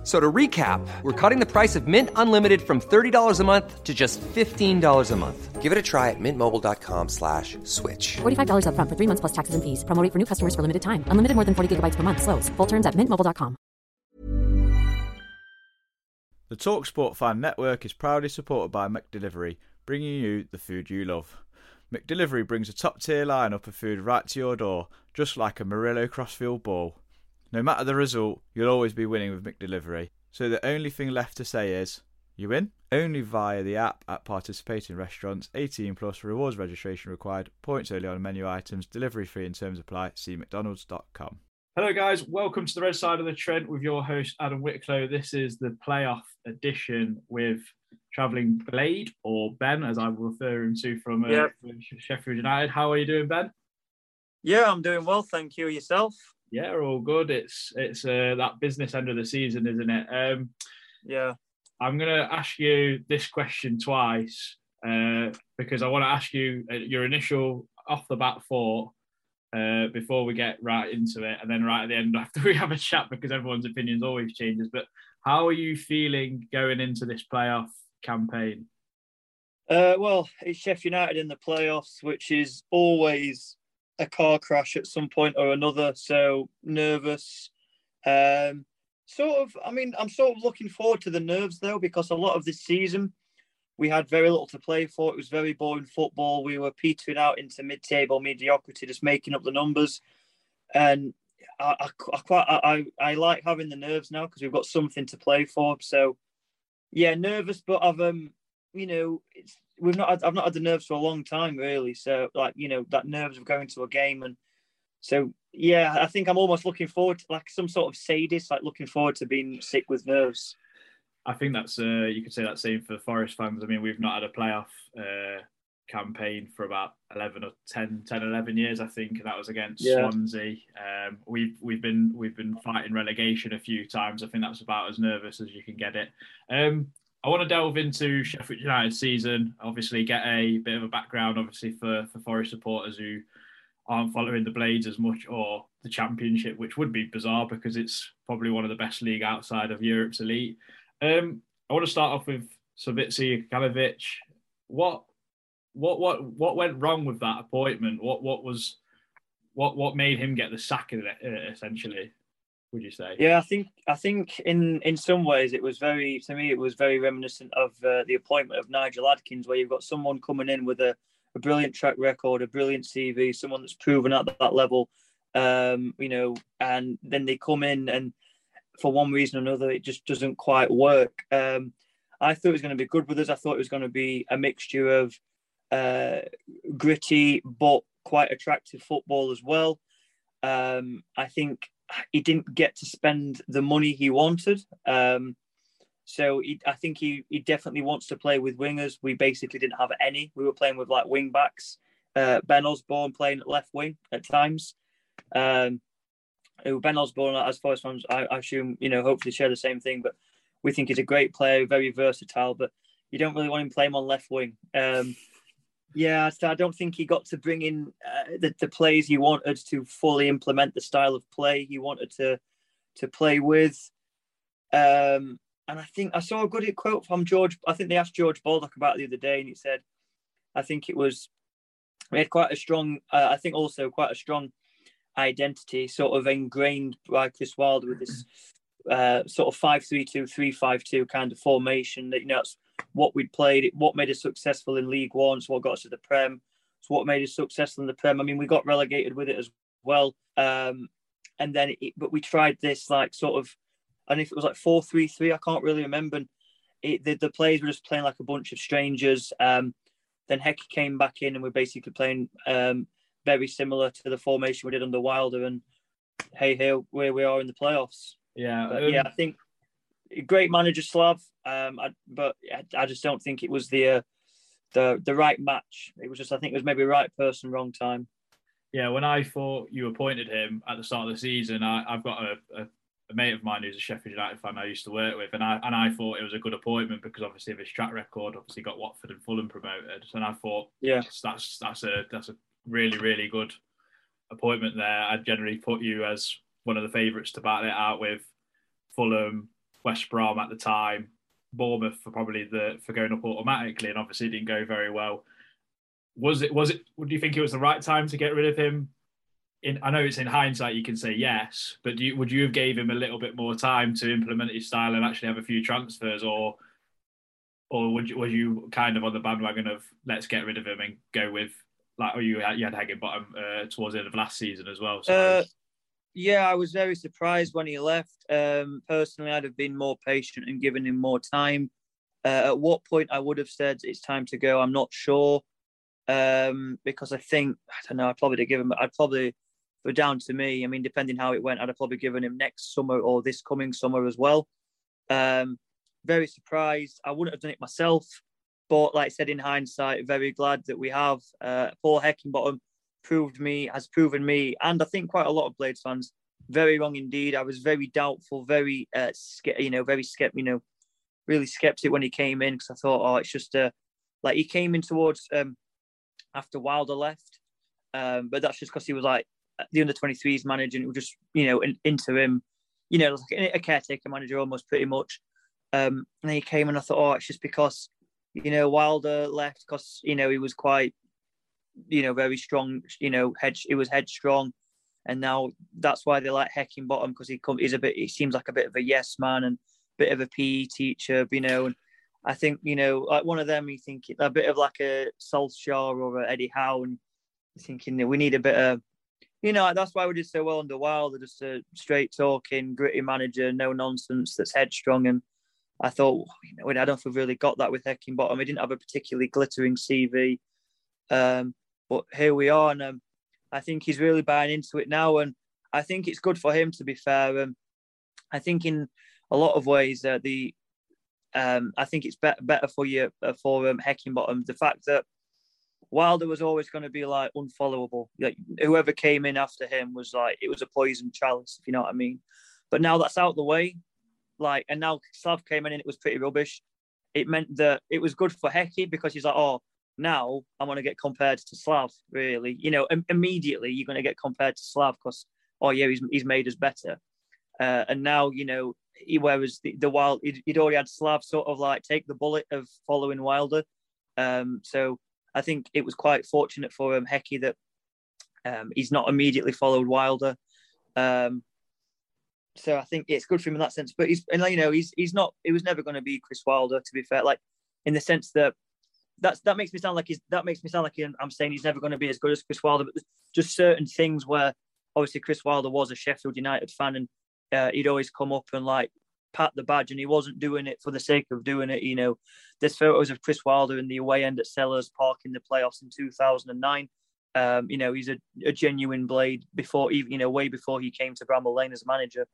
F- So to recap, we're cutting the price of Mint Unlimited from $30 a month to just $15 a month. Give it a try at mintmobile.com slash switch. $45 upfront for three months plus taxes and fees. Promo rate for new customers for limited time. Unlimited more than 40 gigabytes per month. Slows. Full terms at mintmobile.com. The Talksport Fan Network is proudly supported by McDelivery, bringing you the food you love. McDelivery brings a top tier lineup of food right to your door, just like a Murillo Crossfield ball. No matter the result, you'll always be winning with McDelivery. So the only thing left to say is, you win? Only via the app at participating restaurants. 18 plus rewards registration required. Points only on menu items. Delivery fee in terms apply. See mcdonalds.com. Hello, guys. Welcome to the Red Side of the Trent with your host, Adam Wicklow. This is the playoff edition with travelling Blade, or Ben, as I will refer him to from uh, Yep. Sheffield United. How are you doing, Ben? Yeah, I'm doing well, thank you. Yourself? Yeah, all good. It's it's uh, that business end of the season, isn't it? Um, Yeah. I'm going to ask you this question twice uh, because I want to ask you uh, your initial off the bat thought uh, before we get right into it, and then right at the end after we have a chat because everyone's opinions always changes. But how are you feeling going into this playoff campaign? Uh, well, it's Sheffield United in the playoffs, which is always a car crash at some point or another. So nervous. Um, sort of. I mean, I'm sort of looking forward to the nerves though, because a lot of this season we had very little to play for. It was very boring football. We were petering out into mid-table mediocrity, just making up the numbers. And I, I, I quite I, I like having the nerves now because we've got something to play for. So yeah, nervous, but I've um you know it's we've not had, I've not had the nerves for a long time really. So like you know that nerves of going to a game and so yeah, I think I'm almost looking forward to like some sort of sadist, like looking forward to being sick with nerves. I think that's uh, you could say that same for Forest fans. I mean, we've not had a playoff uh, campaign for about 11 or 10, 10, 11 years, I think, and that was against Yeah. Swansea. Um, we've we've been we've been fighting relegation a few times. I think that's about as nervous as you can get it. Um, I want to delve into Sheffield United season. Obviously, get a bit of a background, obviously for for Forest supporters who aren't following the Blades as much or the Championship, which would be bizarre because it's probably one of the best league outside of Europe's elite. Um, I want to start off with Slavisa Jokanovic. What what what what went wrong with that appointment? What what was what what made him get the sack essentially? Would you say? Yeah, I think I think in in some ways it was very to me it was very reminiscent of uh, the appointment of Nigel Adkins, where you've got someone coming in with a, a brilliant track record, a brilliant CV, someone that's proven at that level, um, you know, and then they come in and for one reason or another it just doesn't quite work. Um, I thought it was going to be good with us. I thought it was going to be a mixture of uh, gritty but quite attractive football as well. Um, I think he didn't get to spend the money he wanted. Um, so he, I think he, he definitely wants to play with wingers. We basically didn't have any. We were playing with like wing backs. Uh, ben Osborn playing at left wing at times. Um, Ben Osborn, as Forest fans, I, I assume you know, hopefully share the same thing. But we think he's a great player, very versatile. But you don't really want him playing on left wing. Um, yeah, so I don't think he got to bring in uh, the, the plays he wanted to fully implement the style of play he wanted to to play with. Um, and I think I saw a good quote from George. I think they asked George Baldock about the other day, and he said, "I think it was we had quite a strong. Uh, I think also quite a strong identity, sort of ingrained by Chris Wilder with this uh, sort of five three two three five two kind of formation. That you know, that's what we'd played, what made us successful in League One, so what got us to the Prem, it's what made us successful in the Prem. I mean, we got relegated with it as well. Um, and then, it, but we tried this like sort of, and if it was like four three three, I can't really remember. And it, the, the players were just playing like a bunch of strangers. Um, then Heck came back in, and we're basically playing um, very similar to the formation we did under Wilder. And hey, here where we are in the playoffs. Yeah, But um, yeah, I think great manager Slav, um, I, but I, I just don't think it was the uh, the the right match. It was just I think it was maybe right person, wrong time. yeah. When I thought you appointed him at the start of the season, I, I've got a, a, a mate of mine who's a Sheffield United fan I used to work with, and I and I thought it was a good appointment because obviously of his track record, obviously got Watford and Fulham promoted, and I thought, yeah, that's that's a that's a really really good appointment there. I'd generally put you as one of the favourites to battle it out with Fulham, West Brom at the time, Bournemouth for probably the for going up automatically, and obviously didn't go very well. Was it? Was it? Do you think it was the right time to get rid of him? In, I know it's in hindsight you can say yes, but you, would you have gave him a little bit more time to implement his style and actually have a few transfers, or or would you, were you kind of on the bandwagon of let's get rid of him and go with like oh you had, you had Heckingbottom uh, towards the end of last season as well? So uh, yeah, I was very surprised when he left. Um, personally, I'd have been more patient and given him more time. Uh, at what point I would have said it's time to go, I'm not sure. Um, because I think I don't know. I'd probably give him. I'd probably, for down to me. I mean, depending how it went, I'd have probably given him next summer or this coming summer as well. Um, very surprised. I wouldn't have done it myself, but like I said, in hindsight, very glad that we have. Uh, Paul Heckingbottom proved me, has proven me, and I think quite a lot of Blades fans very wrong indeed. I was very doubtful, very uh, you know, very skeptical, you know, really skeptic when he came in because I thought, oh, it's just uh, like he came in towards um, after Wilder left, um, but that's just because he was like the under 23s manager and it was just you know in, into him, you know, like a caretaker manager almost pretty much. Um, and he came and I thought, oh, it's just because you know Wilder left because you know he was quite you know, very strong, you know, head, he was headstrong. And now that's why they like Heckingbottom because he come, he's a bit, he seems like a bit of a yes man and bit of a PE teacher, you know. And I think, you know, like one of them, you think a bit of like a Solskjaer or a Eddie Howe, and thinking that we need a bit of, you know, that's why we did so well under Wilder, just a straight talking, gritty manager, no nonsense, that's headstrong. And I thought, you know, I don't feel really got that with Heckingbottom. He didn't have a particularly glittering CV. Um, but here we are, and um, I think he's really buying into it now, and I think it's good for him. To be fair, um, I think in a lot of ways uh, the um, I think it's better better for you uh, for um, Heckingbottom. The fact that Wilder was always going to be like unfollowable. Like whoever came in after him was like it was a poison chalice, if you know what I mean. But now that's out the way, like, and now Slav came in and it was pretty rubbish. It meant that it was good for Hecky because he's like, oh, now I'm going to get compared to Slav, really. You know, Im- immediately you're going to get compared to Slav because, oh, yeah, he's, he's made us better. Uh, and now, you know, he, whereas the, the Wild, he'd, he'd, already had Slav sort of like take the bullet of following Wilder. Um, so I think it was quite fortunate for him, Hecky, that um, he's not immediately followed Wilder. Um, so I think it's good for him in that sense. But he's, and you know, he's he's not. He was never going to be Chris Wilder, to be fair. Like in the sense that that's that makes me sound like he's that makes me sound like I'm saying he's never going to be as good as Chris Wilder. But just certain things where obviously Chris Wilder was a Sheffield United fan and uh, he'd always come up and like pat the badge, and he wasn't doing it for the sake of doing it. You know, there's photos of Chris Wilder in the away end at Sellers Park in the playoffs in 2009. Um, you know, he's a, a, genuine blade before even you know way before he came to Bramall Lane as manager.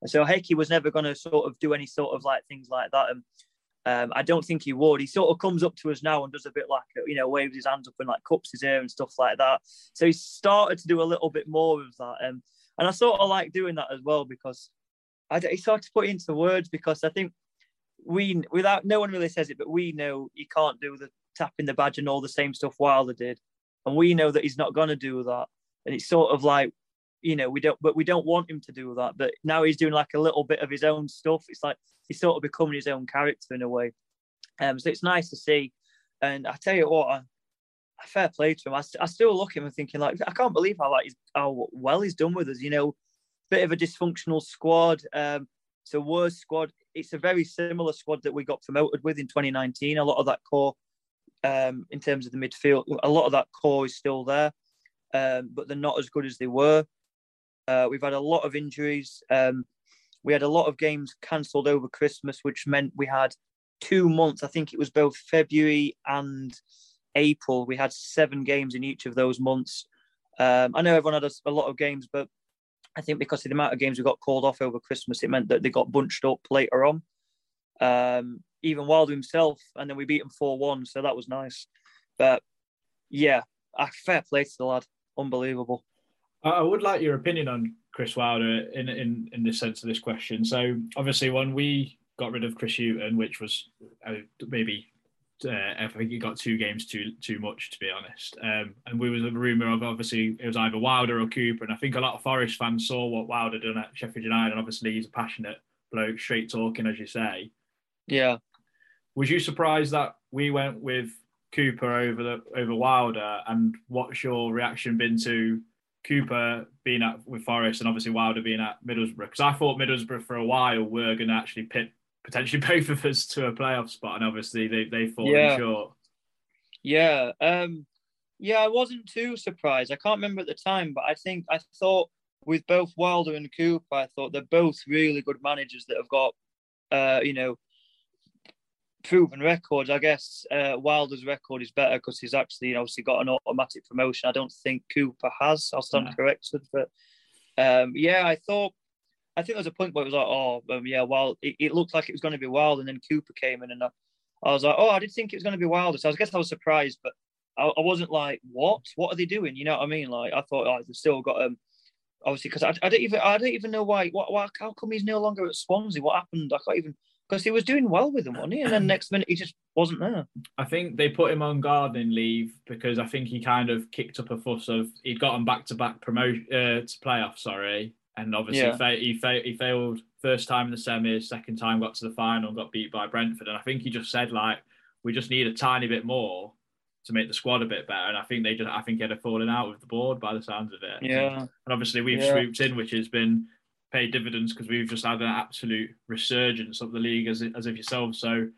And so Hecky was never going to sort of do any sort of like things like that. And um, I don't think he would. He sort of comes up to us now and does a bit like, you know, waves his hands up and like cups his ear and stuff like that. So he's started to do a little bit more of that. Um, and I sort of like doing that as well because I, he started to put into words because I think we, without no one really says it, but we know he can't do the tapping the badge and all the same stuff Wilder did. And we know that he's not going to do that. And it's sort of like, you know, we don't, but we don't want him to do that. But now he's doing like a little bit of his own stuff. It's like he's sort of becoming his own character in a way. Um, so it's nice to see. And I tell you what, I, fair play to him. I, I still look at him and thinking like, I can't believe how like how well he's done with us. You know, bit of a dysfunctional squad. Um, it's a worse squad. It's a very similar squad that we got promoted with in 2019. A lot of that core, um, in terms of the midfield, a lot of that core is still there, um, but they're not as good as they were. Uh, we've had a lot of injuries. Um, we had a lot of games cancelled over Christmas, which meant we had two months. I think it was both February and April. We had seven games in each of those months. Um, I know everyone had a, a, lot of games, but I think because of the amount of games we got called off over Christmas, it meant that they got bunched up later on. Um, even Wilder himself, and then we beat him 4 1, so that was nice. But yeah, fair play to the lad. Unbelievable. I would like your opinion on Chris Wilder in in in the sense of this question. So obviously, when we got rid of Chris Hughton, which was uh, maybe uh, I think he got two games too too much to be honest. Um, and we was a rumor of obviously it was either Wilder or Cooper, and I think a lot of Forest fans saw what Wilder done at Sheffield United, and obviously he's a passionate bloke, straight talking as you say. Yeah. Was you surprised that we went with Cooper over the over Wilder, and what's your reaction been to Cooper being at with Forest and obviously Wilder being at Middlesbrough? Because I thought Middlesbrough for a while were going to actually pit potentially both of us to a playoff spot, and obviously they they fallen yeah. short. Yeah, um, yeah, I wasn't too surprised. I can't remember at the time, but I think I thought with both Wilder and Cooper, I thought they're both really good managers that have got, uh, you know, proven records. I guess uh, Wilder's record is better because he's actually you know, obviously got an automatic promotion. I don't think Cooper has. I'll stand yeah. corrected, but um, yeah, I thought I think there was a point where it was like, oh, um, yeah, well, it, it, looked like it was going to be wild, and then Cooper came in, and I, I, was like, oh, I did think it was going to be wilder. So I guess I was surprised, but I, I, wasn't like, what? What are they doing? You know what I mean? Like I thought, oh, they've still got um, obviously because I, I don't even I don't even know why. What, why? How come he's no longer at Swansea? What happened? I can't even because he was doing well with them, wasn't he? And then next minute he just wasn't there. I think they put him on gardening leave because I think he kind of kicked up a fuss of he'd gotten back to back promotion uh, to playoff, sorry, and obviously yeah. he, fa- he failed first time in the semis, second time got to the final, got beat by Brentford, and I think he just said like we just need a tiny bit more to make the squad a bit better. And I think they just I think he had a falling out with the board by the sounds of it. Yeah. And obviously we've yeah. swooped in, which has been paid dividends because we've just had an absolute resurgence of the league as as of yourself. So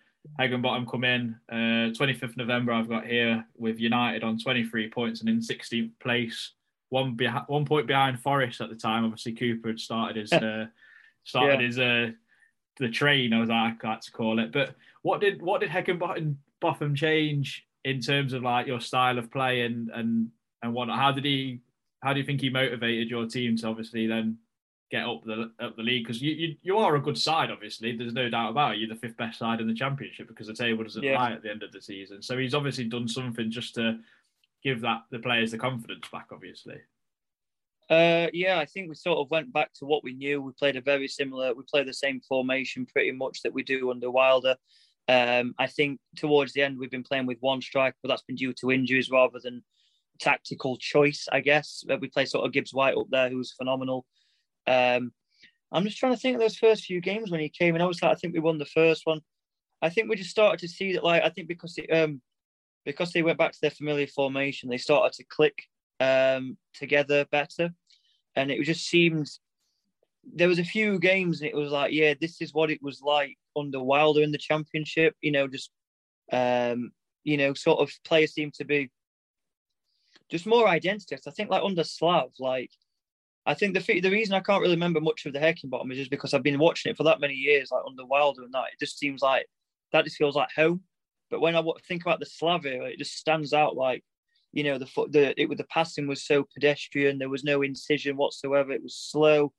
Heckingbottom come in uh, 25th November. I've got here with United on 23 points and in 16th place one behind, one point behind Forest at the time. Obviously, Cooper had started his uh, started yeah. his uh, the train, as I like to call it. But what did what did Heckingbottom Botham change in terms of like your style of play and and and what? How did he? How do you think he motivated your team to obviously then get up the up the league? Because you, you you are a good side, obviously. There's no doubt about it. You're the fifth best side in the championship because the table doesn't yeah. lie at the end of the season. So he's obviously done something just to give that the players the confidence back, obviously. Uh, yeah, I think we sort of went back to what we knew. We played a very similar, we played the same formation pretty much that we do under Wilder. Um, I think towards the end we've been playing with one striker, but that's been due to injuries rather than tactical choice, I guess. Uh, we play sort of Gibbs White up there, who's phenomenal. Um, I'm just trying to think of those first few games when he came in. like, I think we won the first one. I think we just started to see that, like, I think because it, um, because they went back to their familiar formation, they started to click um, together better, and it just seemed there was a few games and it was like, yeah, this is what it was like under Wilder in the championship. You know, just um, you know, sort of players seem to be just more identity. I think like under Slav, like I think the the reason I can't really remember much of the Heckingbottom is just because I've been watching it for that many years, like under Wilder and that. It just seems like that just feels like home. But when I think about the Slav era, it just stands out like, you know, the the it, the passing was so pedestrian. There was no incision whatsoever. It was slow.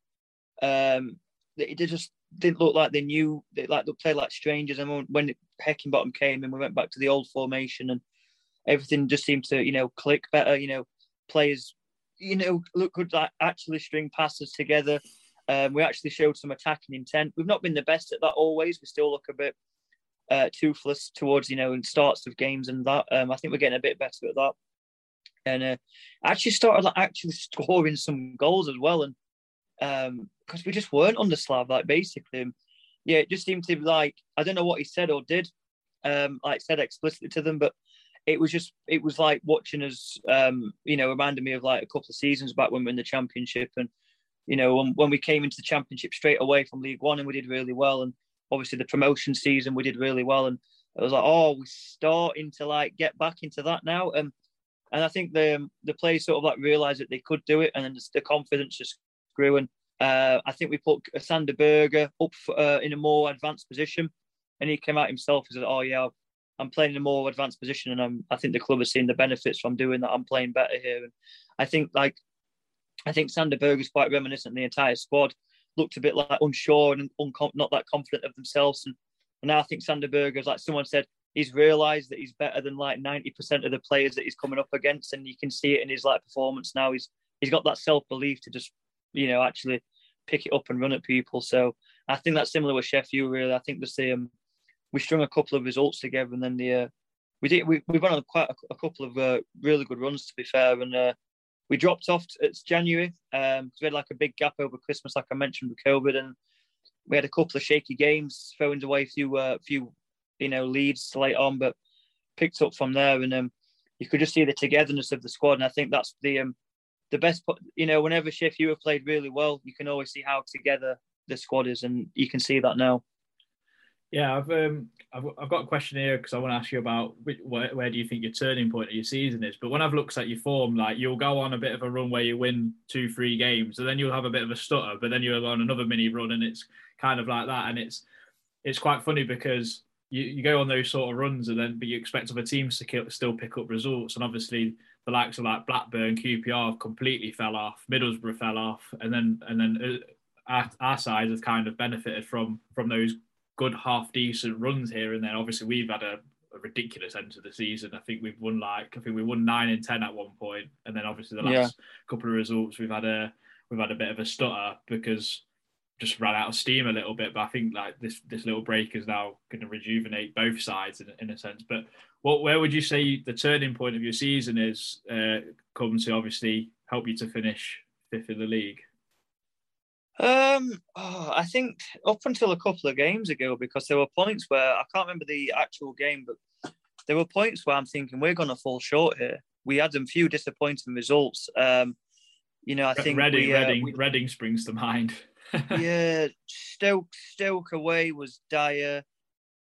Um, it, it just didn't look like they knew. They like they played like strangers. And when, when Heckingbottom came and we went back to the old formation, and everything just seemed to, you know, click better. You know, players, you know, look could like actually string passes together. Um, we actually showed some attacking intent. We've not been the best at that always. We still look a bit uh, toothless towards you know in starts of games and that. Um, I think we're getting a bit better at that. And uh, actually started like actually scoring some goals as well, and because um, we just weren't under Slav like basically. Yeah, it just seemed to be like I don't know what he said or did, um, like said explicitly to them, but it was just it was like watching us, um, you know, reminded me of like a couple of seasons back when we were in the championship, and you know when, when we came into the championship straight away from League One and we did really well, and obviously the promotion season we did really well, and it was like, oh, we're starting to like get back into that now, and and I think the the players sort of like realised that they could do it, and then the confidence just grew. And uh, I think we put Sander Berge up for, uh, in a more advanced position, and he came out himself and said, "Oh yeah, I'm playing in a more advanced position, and I'm, I think the club has seen the benefits from doing that. I'm playing better here." And I think like I think Sander Berge is quite reminiscent the entire squad looked a bit like unsure and uncom- not that confident of themselves. And, and now I think Sander is like someone said, he's realised that he's better than like 90% of the players that he's coming up against. And you can see it in his like performance now. He's he's got that self belief to just you know, actually pick it up and run at people. So I think that's similar with Sheffield. Really, I think the same. We strung a couple of results together, and then the uh, we did we we went on quite a, a couple of uh, really good runs to be fair, and uh, we dropped off. It's January because um, we had like a big gap over Christmas, like I mentioned with COVID, and we had a couple of shaky games, throwing away a few uh, few you know leads late on, but picked up from there, and um, you could just see the togetherness of the squad, and I think that's the um, the best. You know, whenever Sheffield have played really well, you can always see how together the squad is, and you can see that now. Yeah, I've um, I've, I've got a question here because I want to ask you about where, where do you think your turning point of your season is. But when I've looked at your form, like you'll go on a bit of a run where you win two, three games, and then you'll have a bit of a stutter, but then you'll go on another mini run, and it's kind of like that. And it's it's quite funny because you, you go on those sort of runs, and then but you expect other teams to still pick up results, and obviously the likes of like Blackburn, QPR have completely fell off, Middlesbrough fell off, and then and then. Uh, our, our side has kind of benefited from from those good half decent runs here and then. Obviously, we've had a, a, ridiculous end to the season. I think we've won like I think we won nine and ten at one point, and then obviously the last yeah. couple of results we've had a we've had a bit of a stutter because just ran out of steam a little bit. But I think like this this little break is now going to rejuvenate both sides in, in a sense. But what where would you say the turning point of your season is uh, come to obviously help you to finish fifth in the league? Um, oh, I think up until a couple of games ago, because there were points where I can't remember the actual game, but there were points where I'm thinking we're going to fall short here. We had a few disappointing results. Um, you know, I think Reading, we, uh, Reading, we, Reading springs to mind. yeah, Stoke, Stoke away was dire.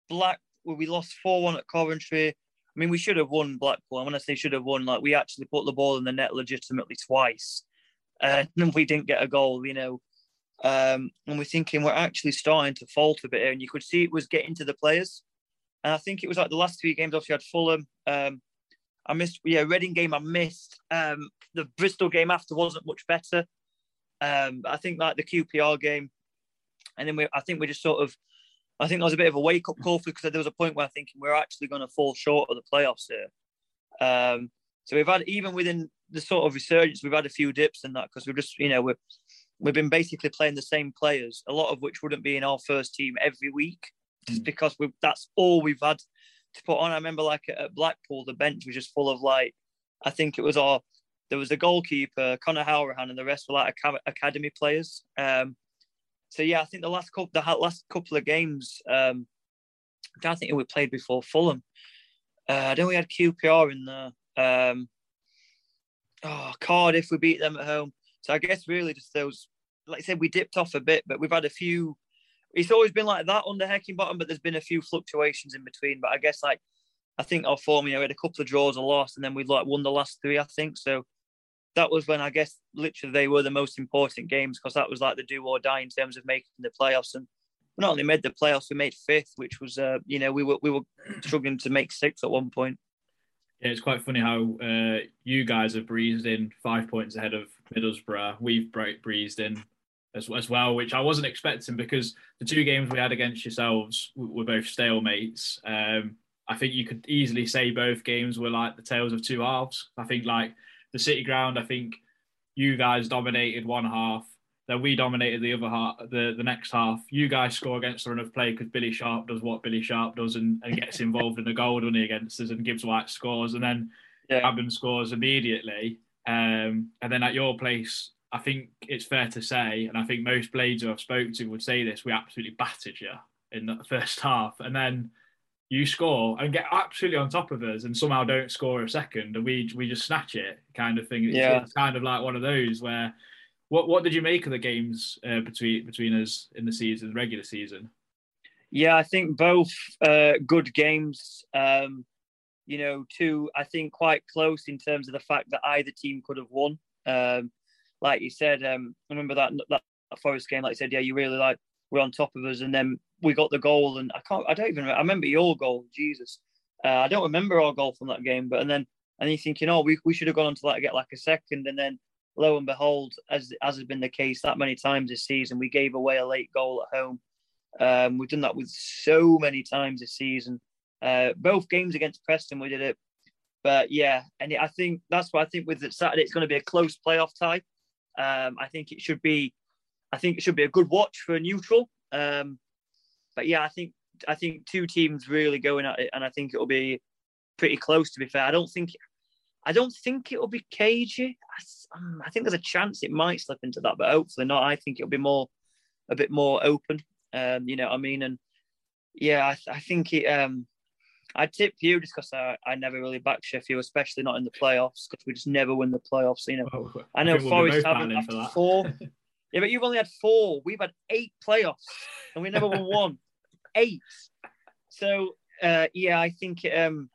Black, well, we lost four one at Coventry. I mean, we should have won Blackpool. I want to say should have won. Like we actually put the ball in the net legitimately twice, and we didn't get a goal. You know, um, and we're thinking we're actually starting to falter a bit here. And you could see it was getting to the players. And I think it was like the last three games, obviously, had Fulham. Um, I missed, yeah, Reading game I missed. Um, the Bristol game after wasn't much better. Um, I think like the QPR game. And then we, I think we just sort of, I think there was a bit of a wake up call for because there was a point where I think we're actually going to fall short of the playoffs here. Um, so we've had, even within the sort of resurgence, we've had a few dips in that because we're just, you know, we're, we've been basically playing the same players, a lot of which wouldn't be in our first team every week, just mm. because we that's all we've had to put on. I remember like at Blackpool, the bench was just full of like, I think it was our, there was a goalkeeper, Conor Hourihane, and the rest were like academy players. Um, so yeah, I think the last couple, the last couple of games, um, I don't think we played before Fulham. Uh, I know we had QPR in there. Um, oh, Cardiff, we beat them at home. So I guess really just those, like I said, we dipped off a bit, but we've had a few. It's always been like that under Heckingbottom, but there's been a few fluctuations in between. But I guess like I think our form, you know, we had a couple of draws or lost, and then we like won the last three, I think. So that was when I guess literally they were the most important games because that was like the do or die in terms of making the playoffs. And we not only made the playoffs, we made fifth, which was, uh, you know, we were we were struggling to make sixth at one point. Yeah, it's quite funny how uh, you guys have breezed in five points ahead of Middlesbrough. We've breezed in as, as well, which I wasn't expecting because the two games we had against yourselves were both stalemates. Um, I think you could easily say both games were like the tales of two halves. I think like the City Ground, I think you guys dominated one half then we dominated the other half, the, the next half. You guys score against the run of play because Billy Sharp does what Billy Sharp does and, and gets involved in the goal, doesn't he, against us, and Gibbs White scores, and then yeah. Scores immediately. Um, and then at your place, I think it's fair to say, and I think most blades who I've spoken to would say this, we absolutely battered you in the first half. And then you score and get absolutely on top of us and somehow don't score a second and we we just snatch it kind of thing. It's, yeah. it's kind of like one of those where what what did you make of the games uh, between between us in the season, regular season? Yeah, I think both uh, good games. Um, you know, two I think quite close in terms of the fact that either team could have won. Um, like you said, um, I remember that that Forest game. Like I said, yeah, you really like were on top of us, and then we got the goal, and I can't, I don't even, remember, I remember your goal. Jesus, uh, I don't remember our goal from that game, but and then and you thinking, oh, we we should have gone on to like get like a second, and then lo and behold, as as has been the case that many times this season, we gave away a late goal at home. Um, we've done that with so many times this season. Uh, both games against Preston, we did it. But yeah, and I think that's why I think with Saturday it's going to be a close playoff tie. Um, I think it should be, I think it should be a good watch for a neutral. Um, but yeah, I think I think two teams really going at it, and I think it'll be pretty close. To be fair, I don't think I don't think it'll be cagey. I, um, I think there's a chance it might slip into that, but hopefully not. I think it'll be more a bit more open. Um, you know what I mean? And yeah, I, I think it. Um, I tip you just because I, I never really back Sheffield, especially not in the playoffs, because we just never win the playoffs. You know, Oh, I know we'll Forest haven't battling for after four. yeah, but you've only had four. We've had eight playoffs, and we never won one. Eight. So uh, yeah, I think um,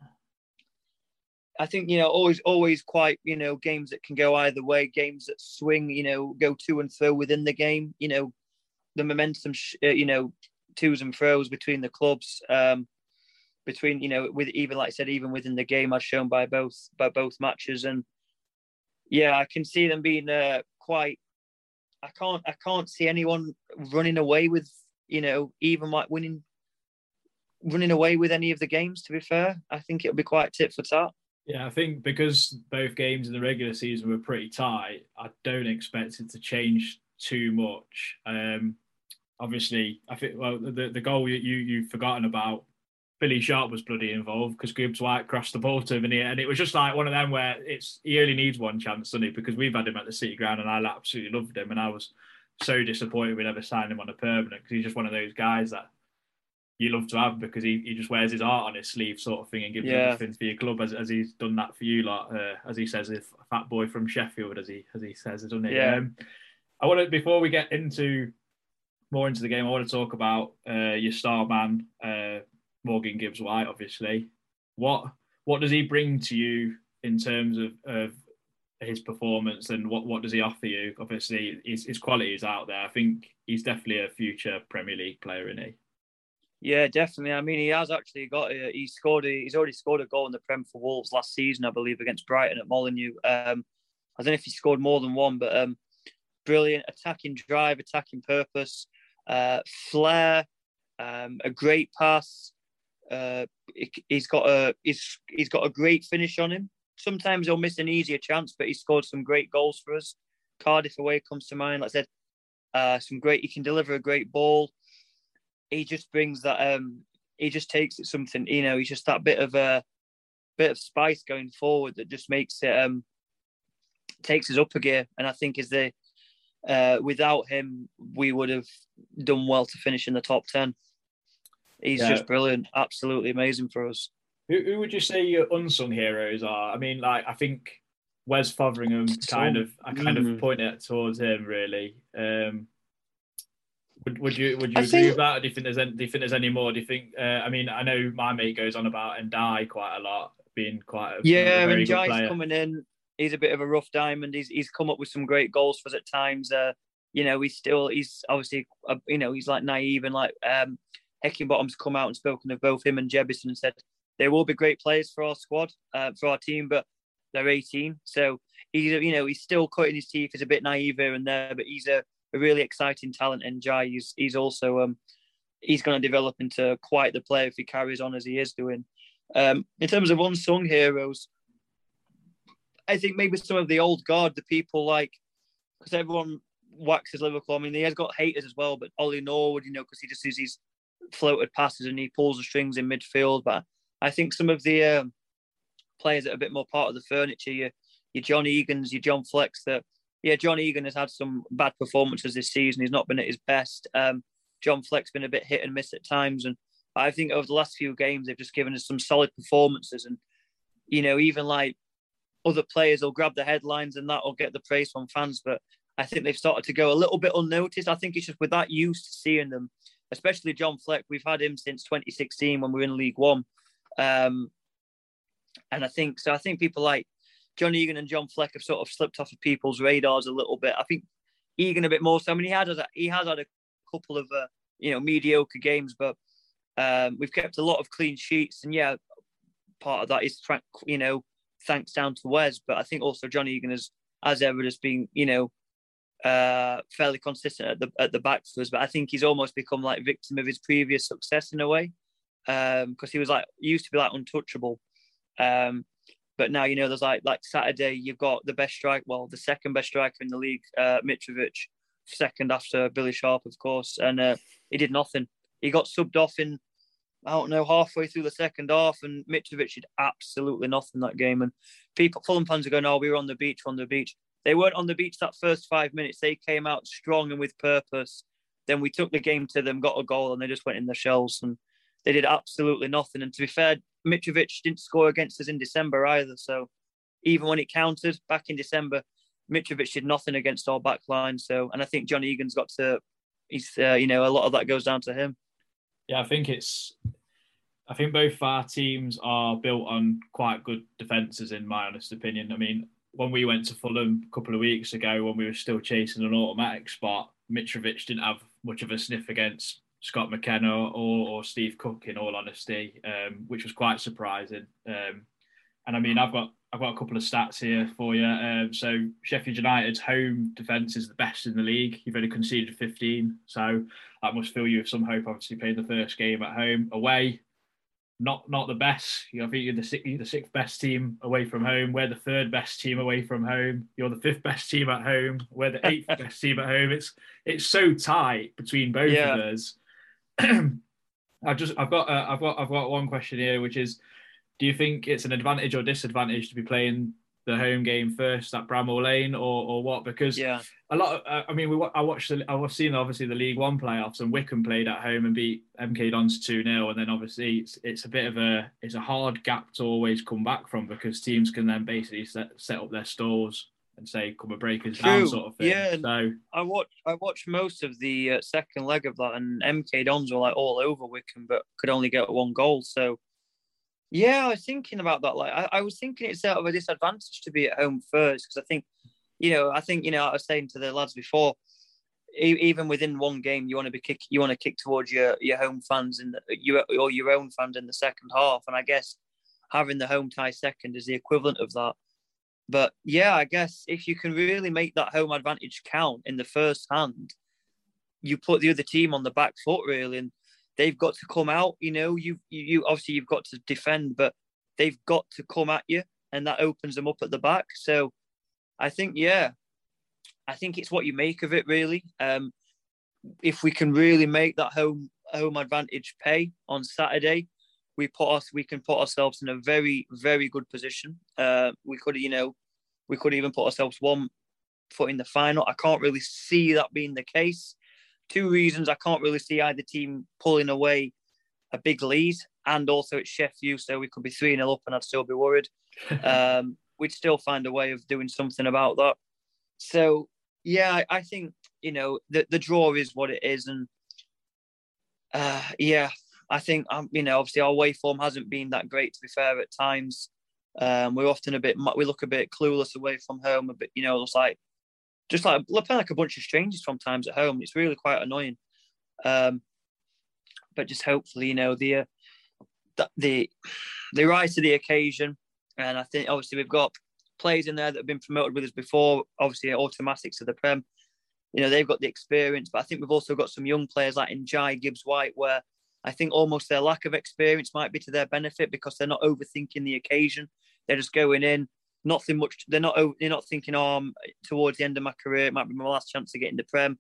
I think you know always always quite you know games that can go either way, games that swing, you know, go to and fro within the game. You know, the momentum, sh- uh, you know, twos and throws between the clubs. Um, between you know with even like I said even within the game as shown by both by both matches and yeah I can see them being uh, quite I can't I can't see anyone running away with you know even like winning running away with any of the games to be fair I think it'll be quite tit for tat Yeah, I think because both games in the regular season were pretty tight, I don't expect it to change too much. Um, obviously, I think well the the goal you, you you've forgotten about. Billy Sharp was bloody involved because Gibbs White crossed the ball to him, and, he, and it was just like one of them where it's he only needs one chance, doesn't he? Because we've had him at the City Ground, and I absolutely loved him, and I was so disappointed we never signed him on a permanent because he's just one of those guys that you love to have because he, he just wears his art on his sleeve, sort of thing, and gives Yeah. everything for your club as, as he's done that for you, like uh, as he says, if a fat boy from Sheffield, as he as he says, doesn't he? Yeah. Um, I want to before we get into more into the game, I want to talk about uh, your star man, uh, Morgan Gibbs White. Obviously, what what does he bring to you in terms of, of his performance, and what what does he offer you? Obviously, his, his quality is out there. I think he's definitely a future Premier League player, isn't he? Yeah, definitely. I mean, he has actually got. A, he scored. A, he's already scored a goal in the Prem for Wolves last season, I believe, against Brighton at Molineux. Um, I don't know if he scored more than one, but um, brilliant attacking drive, attacking purpose, uh, flair, um, a great pass. Uh, he- he's got a he's he's got a great finish on him. Sometimes he'll miss an easier chance, but he scored some great goals for us. Cardiff away comes to mind. Like I said, uh, some great. He can deliver a great ball he just brings that um he just takes it something you know he's just that bit of a bit of spice going forward that just makes it um takes us up a gear and i think is the uh without him we would have done well to finish in the top 10 he's Yeah. just brilliant absolutely amazing for us Who, who would you say your unsung heroes are? I mean, like I think Wes Foderingham kind of I kind of Mm. point it towards him really. Um, would, would you would you I agree think- with that? Or do you think there's any, do you think there's any more? Do you think? Uh, I mean, I know my mate goes on about Ndiaye quite a lot, being quite a, yeah and good Jai's player. coming in he's a bit of a rough diamond he's he's come up with some great goals for us at times uh you know he's still he's obviously uh, you know he's like naive and like um Heckingbottom's come out and spoken of both him and Jebbison and said they will be great players for our squad uh, for our team but they're 18 so he's you know he's still cutting his teeth he's a bit naive here and there but he's a, a really exciting talent and Jai he's, he's also um he's going to develop into quite the player if he carries on as he is doing um, in terms of unsung heroes, I think maybe some of the old guard, the people like, because everyone waxes Liverpool. I mean, he has got haters as well, but Ollie Norwood, you know, because he just does these floated passes and he pulls the strings in midfield. But I think some of the um, players that are a bit more part of the furniture, your, your John Egan's, your John Flecks, that, yeah, John Egan has had some bad performances this season. He's not been at his best. Um, John Fleck's been a bit hit and miss at times. And I think over the last few games, they've just given us some solid performances. And, you know, even like other players will grab the headlines and that will get the praise from fans. But I think they've started to go a little bit unnoticed. I think it's just with that used to seeing them, especially John Fleck. We've had him since 2016 when we were in League One. Um, and I think so. I think people like John Egan and John Fleck have sort of slipped off of people's radars a little bit. I think Egan a bit more so. I mean, he had he has had a couple of uh, you know mediocre games, but um, we've kept a lot of clean sheets, and yeah, part of that is you know thanks down to Wes, but I think also John Egan has, as ever, has been you know uh, fairly consistent at the at the back for us. But I think he's almost become like victim of his previous success in a way, because um, he was like used to be like untouchable. Um, but now you know there's like like Saturday you've got the best strike, well the second best striker in the league, uh, Mitrovic, second after Billy Sharp of course, and uh, he did nothing. He got subbed off in I don't know halfway through the second half, and Mitrovic did absolutely nothing that game. And people, Fulham fans are going, "Oh, we were on the beach, on the beach." They weren't on the beach that first five minutes. They came out strong and with purpose. Then we took the game to them, got a goal, and they just went in the shells. And they did absolutely nothing. And to be fair, Mitrovic didn't score against us in December either. So even when it counted back in December, Mitrovic did nothing against our back line. So, and I think John Egan's got to, he's, uh, you know, a lot of that goes down to him. Yeah, I think it's, I think both our teams are built on quite good defences, in my honest opinion. I mean, when we went to Fulham a couple of weeks ago, when we were still chasing an automatic spot, Mitrovic didn't have much of a sniff against Scott McKenna or, or Steve Cook, in all honesty, um, which was quite surprising. Um, and I mean, I've got I've got a couple of stats here for you. Um, so Sheffield United's home defence is the best in the league. You've only conceded 15, so that must fill you with some hope. Obviously, playing the first game at home, away, not not the best. You know, I think you're the, sixth, you're the sixth best team away from home. We're the third best team away from home. You're the fifth best team at home. We're the eighth best team at home. It's it's so tight between both yeah. of us. I've just I've got uh, I've got I've got one question here, which is, do you think it's an advantage or disadvantage to be playing the home game first at Bramall Lane or or what? Because yeah, a lot. Of, uh, I mean, we I watched the, I was seeing obviously the League One playoffs and Wycombe played at home and beat MK Dons two 0 and then obviously it's it's a bit of a it's a hard gap to always come back from because teams can then basically set set up their stores and say come and break us down sort of thing. Yeah, so I watched I watched most of the uh, second leg of that, and MK Dons were like all over Wycombe, but could only get one goal. So yeah, I was thinking about that. Like I, I was thinking it's sort of a disadvantage to be at home first because I think, you know, I think you know I was saying to the lads before. Even within one game, you want to be kick. You want to kick towards your, your home fans and your or your own fans in the second half. And I guess having the home tie second is the equivalent of that. But yeah, I guess if you can really make that home advantage count in the first hand, you put the other team on the back foot really, and they've got to come out. You know, you you obviously you've got to defend, but they've got to come at you, and that opens them up at the back. So, I think yeah, I think it's what you make of it really. Um, if we can really make that home home advantage pay on Saturday, we put us we can put ourselves in a very very good position. Uh, we could you know we could even put ourselves one foot in the final. I can't really see that being the case. Two reasons I can't really see either team pulling away a big lead, and also it's Sheffield, so we could be three 0 up, and I'd still be worried. um, we'd still find a way of doing something about that. So yeah, I, I think you know the the draw is what it is, and uh, yeah, I think um, you know obviously our away form hasn't been that great to be fair at times. Um, we're often a bit we look a bit clueless away from home, a bit you know just like just like looking like a bunch of strangers from times at home. It's really quite annoying. Um, but just hopefully you know the uh, the rise to the occasion, and I think obviously we've got players in there that have been promoted with us before. Obviously, automatics to the prem. You know they've got the experience, but I think we've also got some young players like in Jai Gibbs White, where I think almost their lack of experience might be to their benefit because they're not overthinking the occasion. They're just going in, nothing much. They're not. They're not thinking, "Oh, I'm towards the end of my career, it might be my last chance to get into Prem."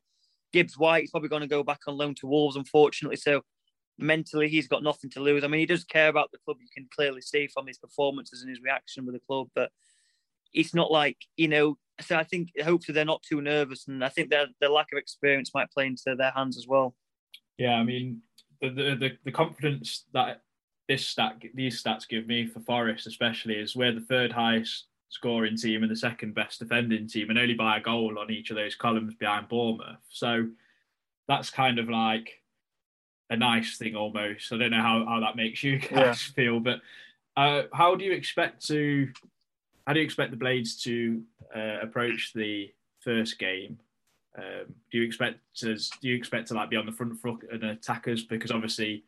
Gibbs White is probably going to go back on loan to Wolves, unfortunately. So mentally, he's got nothing to lose. I mean, he does care about the club. You can clearly see from his performances and his reaction with the club, but it's not like you know. So I think hopefully they're not too nervous, and I think their their lack of experience might play into their hands as well. Yeah, I mean, the, the, the confidence that this stat these stats give me for Forest especially is we're the third highest scoring team and the second best defending team and only by a goal on each of those columns behind Bournemouth. So that's kind of like a nice thing almost. I don't know how, how that makes you guys yeah. feel, but uh, how do you expect to how do you expect the Blades to uh, approach the first game? Um, do you expect to do you expect to like be on the front foot and attackers because obviously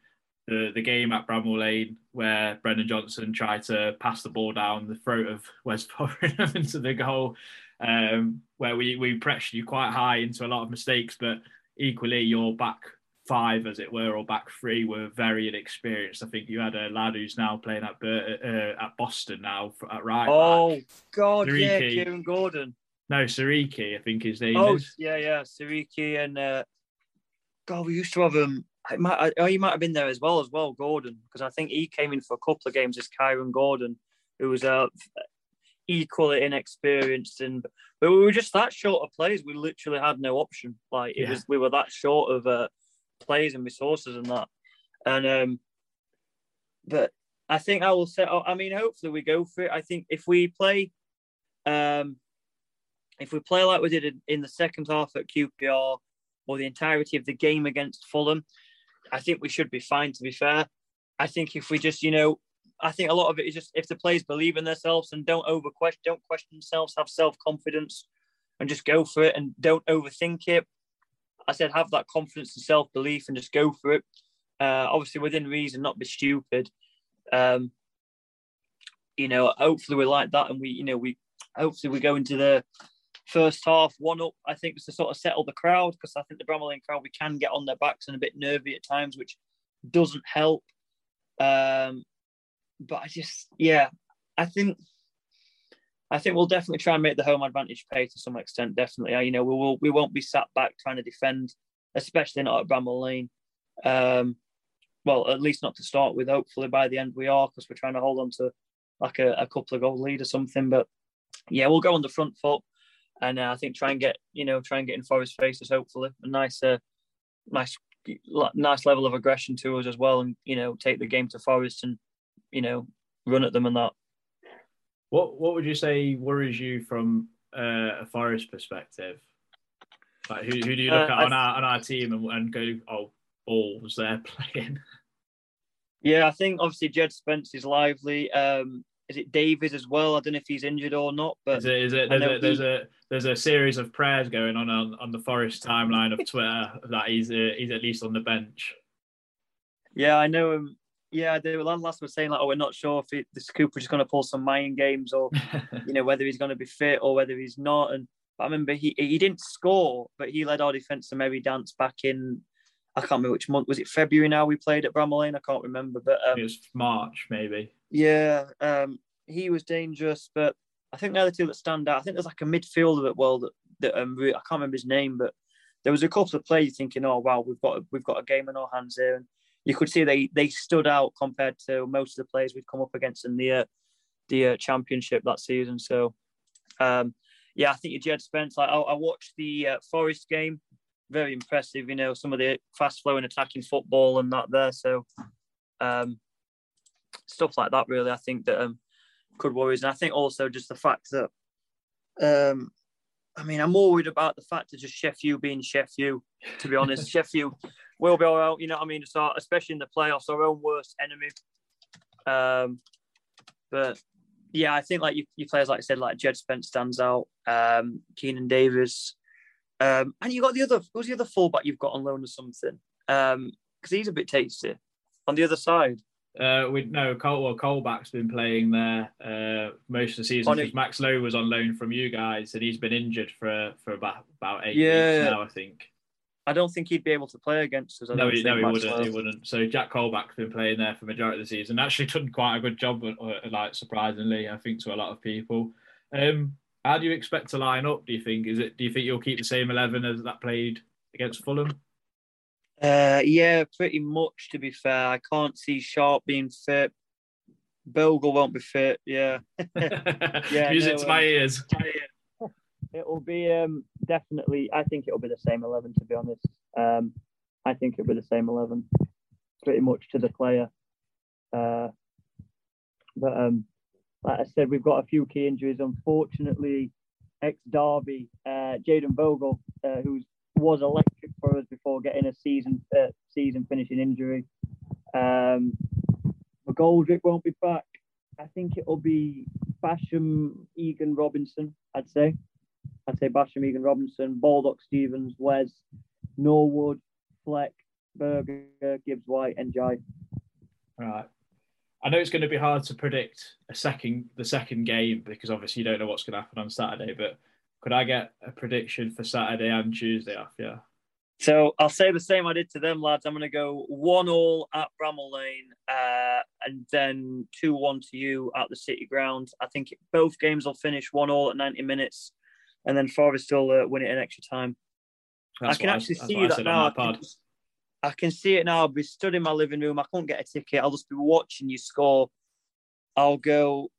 the the game at Bramall Lane where Brennan Johnson tried to pass the ball down the throat of Wes Foderingham into the goal, um, where we we pressured you quite high into a lot of mistakes, but equally you're back five, as it were, or back three were very inexperienced. I think you had a lad who's now playing at uh, at Boston now at right. Oh back. God, yeah, Seriki. Kyron Gordon. No, Seriki, I think his name Oh is. yeah, yeah, Seriki and uh, God, we used to have him. I might, oh, he might have been there as well as well, Gordon, because I think he came in for a couple of games as Kyron Gordon, who was uh, equally inexperienced and but we were just that short of players. We literally had no option. Like it Yeah. was, we were that short of uh, players and resources and that. And um, but I think I will say. I mean, hopefully we go for it. I think if we play, um, if we play like we did in, the second half at QPR or the entirety of the game against Fulham, I think we should be fine. To be fair, I think if we just, you know, I think a lot of it is just if the players believe in themselves and don't over question, don't question themselves, have self confidence, and just go for it and don't overthink it. I said have that confidence and self belief and just go for it. Uh, obviously within reason, not be stupid. Um, you know, hopefully we're like that, and we, you know, we hopefully we go into the first half one up. I think was to sort of settle the crowd because I think the Bramall crowd we can get on their backs and a bit nervy at times, which doesn't help. Um, but I just, yeah, I think. I think we'll definitely try and make the home advantage pay to some extent. Definitely, you know, we will. We won't be sat back trying to defend, especially not at Bramall Lane. Um, well, at least not to start with. Hopefully, by the end we are because we're trying to hold on to like a, a couple of goal lead or something. But yeah, we'll go on the front foot, and uh, I think try and get you know try and get in Forest faces. Hopefully, a nice, uh, nice, nice level of aggression to us as well, and you know take the game to Forest and you know run at them and that. What What would you say worries you from uh, a Forest perspective? Like who, who do you look Uh, at on our on our team and, and go, oh, balls they're playing? Yeah, I think obviously Jed Spence is lively. Um, is it Davis as well? I don't know if he's injured or not, but Is it, is it, there's, a, there's he- a there's a series of prayers going on on, on the Forest timeline of Twitter that he's uh, he's at least on the bench. Yeah, I know him. Yeah, the last was saying like, oh, we're not sure if it, this Cooper is going to pull some mind games or you know whether he's going to be fit or whether he's not. And I remember he he didn't score, but he led our defence to Merry Dance back in I can't remember which month was it February. Now we played at Bramall Lane. I can't remember, but um, it was March maybe. yeah, um, he was dangerous. But I think the other two that stand out. I think there's like a midfielder at well that, that um, I can't remember his name, but there was a couple of players thinking, oh wow, we've got a, we've got a game in our hands here, and you could see they they stood out compared to most of the players we'd come up against in the uh, the uh, championship that season. So, um, yeah, I think your Jed Spence. Like I, I watched the uh, Forest game, very impressive. You know, some of the fast flowing attacking football and that there. So, um, stuff like that. Really, I think that um, could worry us. And I think also just the fact that, um, I mean, I'm more worried about the fact of just Chef Sheffield being Chef Sheffield. To be honest, Sheffield will be all right. You know what I mean? So, especially in the playoffs, our own worst enemy. Um, but yeah, I think like you, you players like I said, like Jed Spence stands out. Um, Keinan Davis, um, and you got the other. Who's the other fullback you've got on loan or something? Um, because he's a bit tasty on the other side. Uh, we no Cole. Well, Colback's been playing there uh, most of the season because Max Lowe was on loan from you guys, and he's been injured for for about about eight Yeah. weeks now, I think. I don't think he'd be able to play against us. I No, he, think no, he wouldn't. He wouldn't. So Jack Colback's been playing there for majority of the season. Actually, done quite a good job, uh, like surprisingly, I think to a lot of people. Um, how do you expect to line up? Do you think is it? Do you think you'll keep the same eleven as that played against Fulham? Uh, yeah, pretty much. To be fair, I can't see Sharp being fit. Bogle won't be fit. Yeah, Yeah, Music no, to my um, ears. it'll be um definitely. I think it'll be the same eleven. To be honest, um, I think it'll be the same eleven, pretty much to the player. Uh, but um, like I said, we've got a few key injuries. Unfortunately, ex Derby, uh, Jayden Bogle, uh, who was electric for us before getting a season uh, season finishing injury. Um, McGoldrick won't be back. I think it'll be Basham, Egan Robinson. I'd say. I'd say Basham, Egan Robinson, Baldock Stevens, Wes, Norwood, Fleck, Berge, Gibbs White, and Ndiaye. Right. I know it's going to be hard to predict a second the second game because obviously you don't know what's going to happen on Saturday. But could I get a prediction for Saturday and Tuesday off? Yeah. So I'll say the same I did to them, lads. I'm going to go one all at Bramall Lane, uh, and then two one to you at the City Ground. I think both games will finish one all at 90 minutes, and then Forest will uh, win it in extra time. That's I can actually that's see that now. I can, pod. I can see it now. I'll be stood in my living room. I can't get a ticket. I'll just be watching you score. I'll go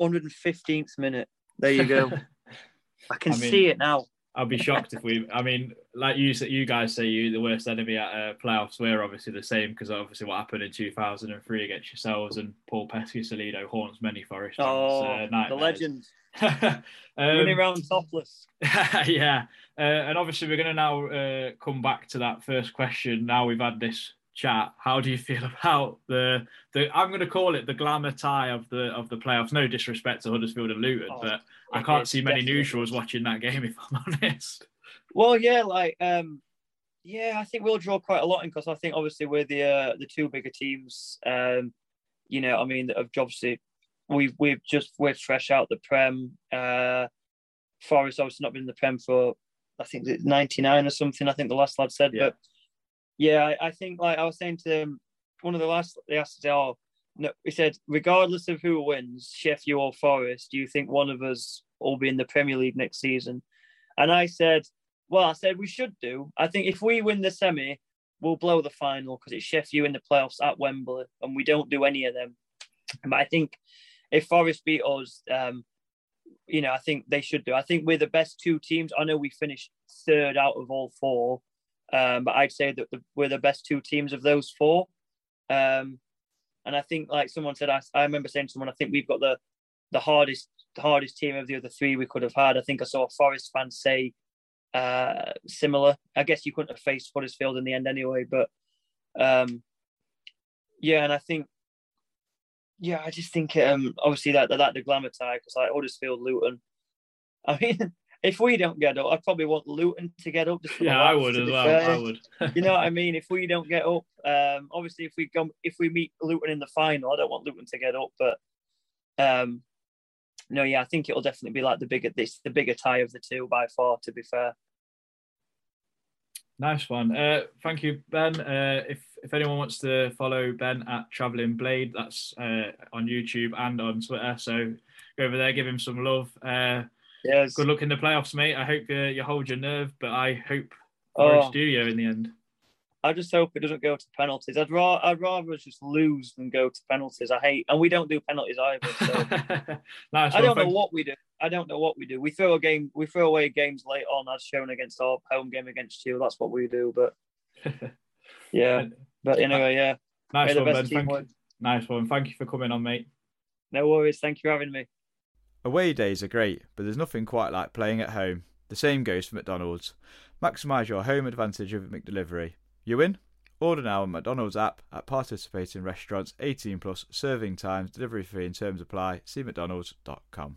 115th minute. There you go. I can I mean, see it now. I'd be shocked if we. I mean, like you said, you guys say you the worst enemy at uh, playoffs. We're obviously the same because obviously what happened in 2003 against yourselves and Paul Peschisolido haunts many Forest fans. Oh, uh, the nightmares. legend um, running around topless. yeah, uh, and obviously we're going to now uh, come back to that first question. Now we've had this chat. How do you feel about the the? I'm going to call it the glamour tie of the of the playoffs. No disrespect to Huddersfield and Luton, Oh, but I can't see many definitely- neutrals watching that game. If I'm honest. Well, yeah, like um, yeah, I think we'll draw quite a lot in because I think obviously we're the uh, the two bigger teams. Um, you know, I mean, of obviously we've we've just we're fresh out the Prem. Uh, Forest obviously not been in the Prem for I think it's ninety nine or something. I think the last lad said, Yeah. but yeah, I, I think like I was saying to him, one of the last they asked, oh, no, he said, regardless of who wins, Sheffield or Forest, do you think one of us will be in the Premier League next season? And I said, well, I said we should do. I think if we win the semi, we'll blow the final because it's Sheffield in the playoffs at Wembley, and we don't do any of them. But I think if Forest beat us, um, you know, I think they should do. I think we're the best two teams. I know we finished third out of all four, um, but I'd say that the, we're the best two teams of those four. Um, and I think, like someone said, I, I remember saying to someone, I think we've got the the hardest the hardest team of the other three we could have had. I think I saw a Forest fan say uh, similar. I guess you couldn't have faced Huddersfield in the end anyway, but um, yeah, and I think yeah, I just think um, obviously that that the glamour tie because like Huddersfield, Luton. I mean, if we don't get up, I'd probably want Luton to get up. Yeah, I would as well. fair I would. you know what I mean? If we don't get up, um, obviously if we go, if we meet Luton in the final, I don't want Luton to get up, but um, no, yeah, I think it'll definitely be like the bigger this the bigger tie of the two by far. To be fair, Nice one. Uh, thank you, Ben. Uh, if if anyone wants to follow Ben at Traveling Blade, that's uh, on YouTube and on Twitter. So go over there, give him some love. Yes. good luck in the playoffs, mate. I hope uh, you hold your nerve, but I hope Oh. Forest do you in the end. I just hope it doesn't go to penalties. I'd rather I'd rather us just lose than go to penalties. I hate, and we don't do penalties either. So nice I don't know what we do. I don't know what we do. We throw a game, we throw away games late on, as shown against our home game against you. That's what we do. But yeah, but anyway, yeah. nice one, Ben. Thank you. Nice one. Thank you for coming on, mate. No worries. Thank you for having me. Away days are great, but there's nothing quite like playing at home. The same goes for McDonald's. Maximise your home advantage with McDelivery. You win? Order now on McDonald's app at participating restaurants 18 plus serving times, delivery fee and terms apply. See mcdonalds.com.